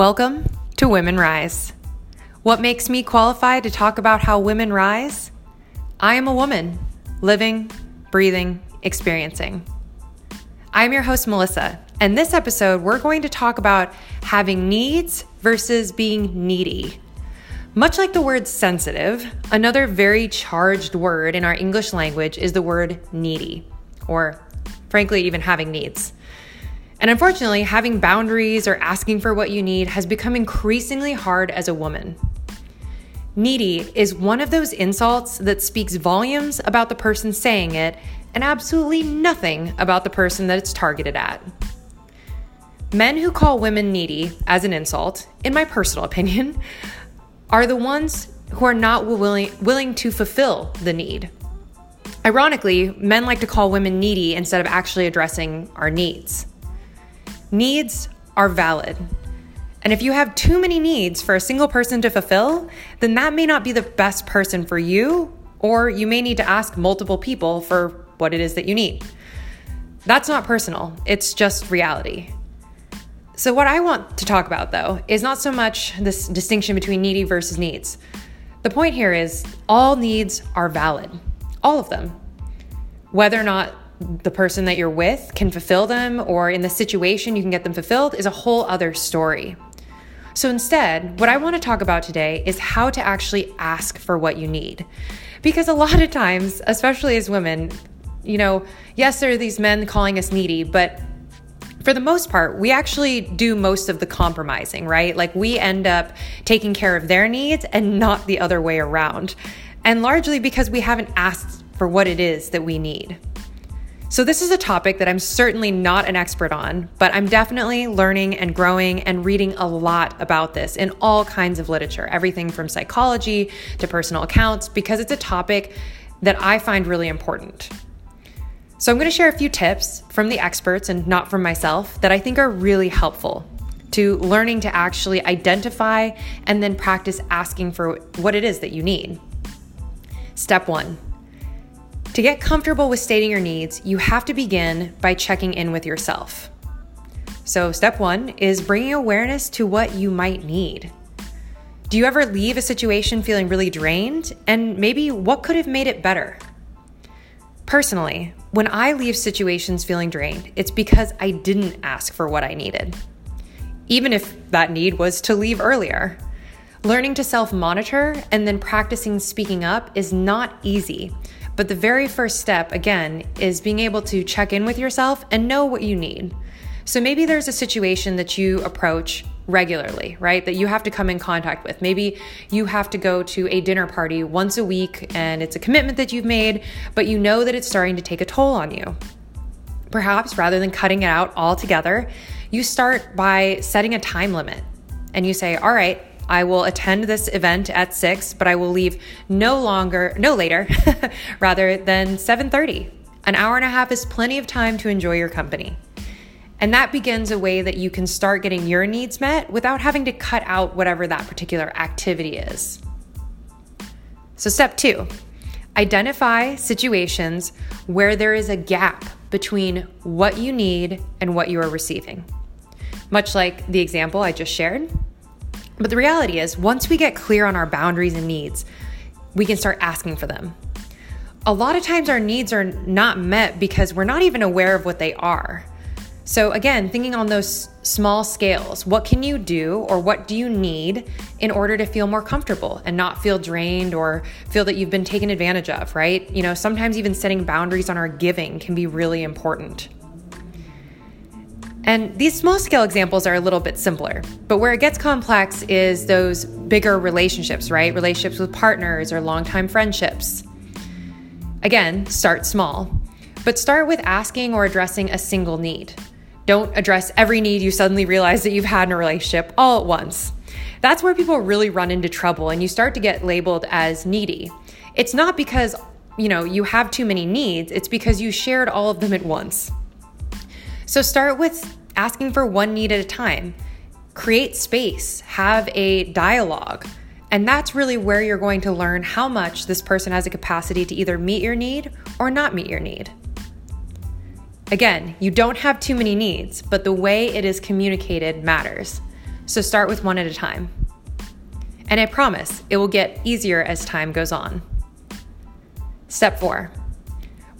Welcome to Women Rise. What makes me qualified to talk about how women rise? I am a woman, living, breathing, experiencing. I'm your host, Melissa, and this episode we're going to talk about having needs versus being needy. Much like the word sensitive, another very charged word in our English language is the word needy, or frankly, even having needs. And unfortunately, having boundaries or asking for what you need has become increasingly hard as a woman. Needy is one of those insults that speaks volumes about the person saying it and absolutely nothing about the person that it's targeted at. Men who call women needy as an insult, in my personal opinion, are the ones who are not willing, willing to fulfill the need. Ironically, men like to call women needy instead of actually addressing our needs. Needs are valid. And if you have too many needs for a single person to fulfill, then that may not be the best person for you, or you may need to ask multiple people for what it is that you need. That's not personal, it's just reality. So, what I want to talk about though is not so much this distinction between needy versus needs. The point here is all needs are valid, all of them. Whether or not the person that you're with can fulfill them or in the situation you can get them fulfilled is a whole other story. So instead, what I want to talk about today is how to actually ask for what you need. Because a lot of times, especially as women, you know, yes, there are these men calling us needy, but for the most part, we actually do most of the compromising, right? Like we end up taking care of their needs and not the other way around. And largely because we haven't asked for what it is that we need. So, this is a topic that I'm certainly not an expert on, but I'm definitely learning and growing and reading a lot about this in all kinds of literature, everything from psychology to personal accounts, because it's a topic that I find really important. So, I'm going to share a few tips from the experts and not from myself that I think are really helpful to learning to actually identify and then practice asking for what it is that you need. Step one to get comfortable with stating your needs, you have to begin by checking in with yourself. So, step one is bringing awareness to what you might need. Do you ever leave a situation feeling really drained? And maybe what could have made it better? Personally, when I leave situations feeling drained, it's because I didn't ask for what I needed, even if that need was to leave earlier. Learning to self monitor and then practicing speaking up is not easy, but the very first step, again, is being able to check in with yourself and know what you need. So maybe there's a situation that you approach regularly, right? That you have to come in contact with. Maybe you have to go to a dinner party once a week and it's a commitment that you've made, but you know that it's starting to take a toll on you. Perhaps rather than cutting it out altogether, you start by setting a time limit and you say, All right, I will attend this event at 6, but I will leave no longer, no later, rather than 7:30. An hour and a half is plenty of time to enjoy your company. And that begins a way that you can start getting your needs met without having to cut out whatever that particular activity is. So, step two identify situations where there is a gap between what you need and what you are receiving. Much like the example I just shared, but the reality is, once we get clear on our boundaries and needs, we can start asking for them. A lot of times, our needs are not met because we're not even aware of what they are. So, again, thinking on those small scales, what can you do or what do you need in order to feel more comfortable and not feel drained or feel that you've been taken advantage of, right? You know, sometimes even setting boundaries on our giving can be really important. And these small scale examples are a little bit simpler, but where it gets complex is those bigger relationships, right? Relationships with partners or longtime friendships. Again, start small, but start with asking or addressing a single need. Don't address every need you suddenly realize that you've had in a relationship all at once. That's where people really run into trouble and you start to get labeled as needy. It's not because, you know, you have too many needs, it's because you shared all of them at once. So start with asking for one need at a time. Create space, have a dialogue. And that's really where you're going to learn how much this person has a capacity to either meet your need or not meet your need. Again, you don't have too many needs, but the way it is communicated matters. So start with one at a time. And I promise it will get easier as time goes on. Step four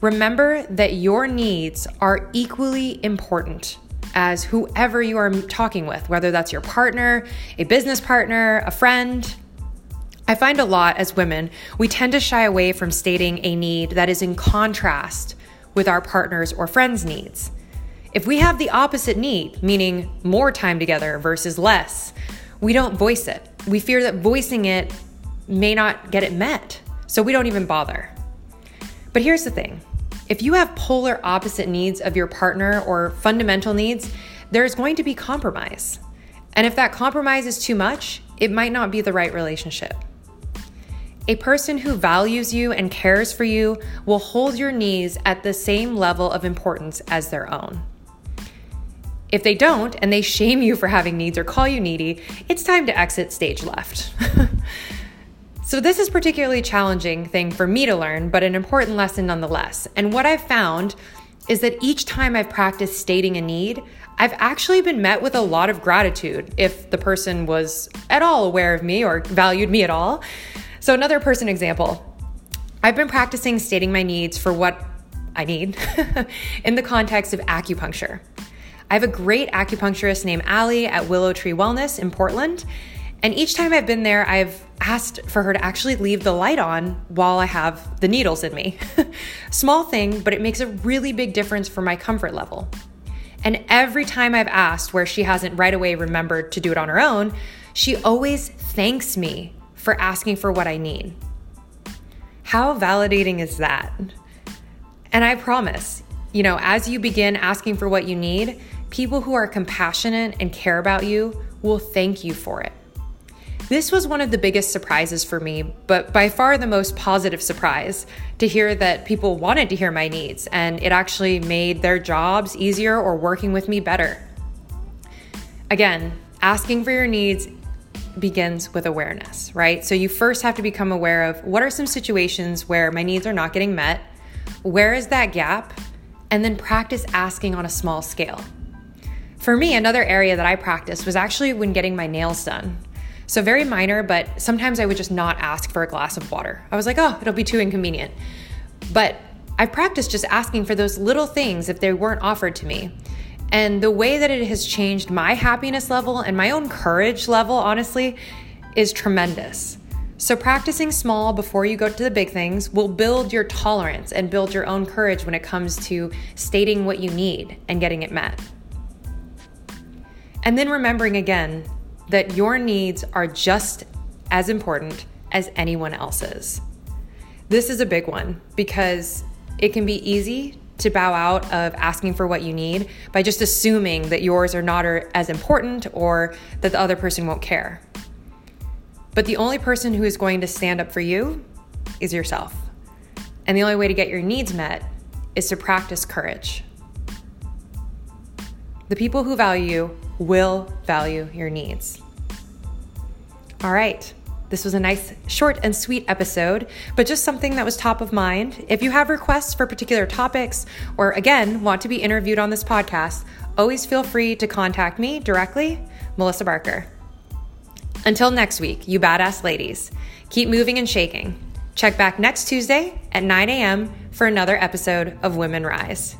remember that your needs are equally important as whoever you are talking with, whether that's your partner, a business partner, a friend. I find a lot as women, we tend to shy away from stating a need that is in contrast with our partner's or friend's needs. If we have the opposite need, meaning more time together versus less, we don't voice it. We fear that voicing it may not get it met, so we don't even bother. But here's the thing if you have polar opposite needs of your partner or fundamental needs, there's going to be compromise. And if that compromise is too much, it might not be the right relationship. A person who values you and cares for you will hold your needs at the same level of importance as their own. If they don't and they shame you for having needs or call you needy, it's time to exit stage left. so, this is particularly challenging thing for me to learn, but an important lesson nonetheless. And what I've found is that each time I've practiced stating a need, I've actually been met with a lot of gratitude if the person was at all aware of me or valued me at all. So, another person example I've been practicing stating my needs for what I need in the context of acupuncture. I have a great acupuncturist named Allie at Willow Tree Wellness in Portland. And each time I've been there, I've asked for her to actually leave the light on while I have the needles in me. Small thing, but it makes a really big difference for my comfort level. And every time I've asked where she hasn't right away remembered to do it on her own, she always thanks me for asking for what I need. How validating is that? And I promise, you know, as you begin asking for what you need, people who are compassionate and care about you will thank you for it. This was one of the biggest surprises for me, but by far the most positive surprise to hear that people wanted to hear my needs and it actually made their jobs easier or working with me better. Again, asking for your needs begins with awareness, right? So you first have to become aware of what are some situations where my needs are not getting met, where is that gap, and then practice asking on a small scale. For me, another area that I practiced was actually when getting my nails done. So, very minor, but sometimes I would just not ask for a glass of water. I was like, oh, it'll be too inconvenient. But I practiced just asking for those little things if they weren't offered to me. And the way that it has changed my happiness level and my own courage level, honestly, is tremendous. So, practicing small before you go to the big things will build your tolerance and build your own courage when it comes to stating what you need and getting it met. And then remembering again that your needs are just as important as anyone else's. This is a big one because it can be easy to bow out of asking for what you need by just assuming that yours are not as important or that the other person won't care. But the only person who is going to stand up for you is yourself. And the only way to get your needs met is to practice courage. The people who value you will value your needs. All right. This was a nice, short, and sweet episode, but just something that was top of mind. If you have requests for particular topics or, again, want to be interviewed on this podcast, always feel free to contact me directly, Melissa Barker. Until next week, you badass ladies, keep moving and shaking. Check back next Tuesday at 9 a.m. for another episode of Women Rise.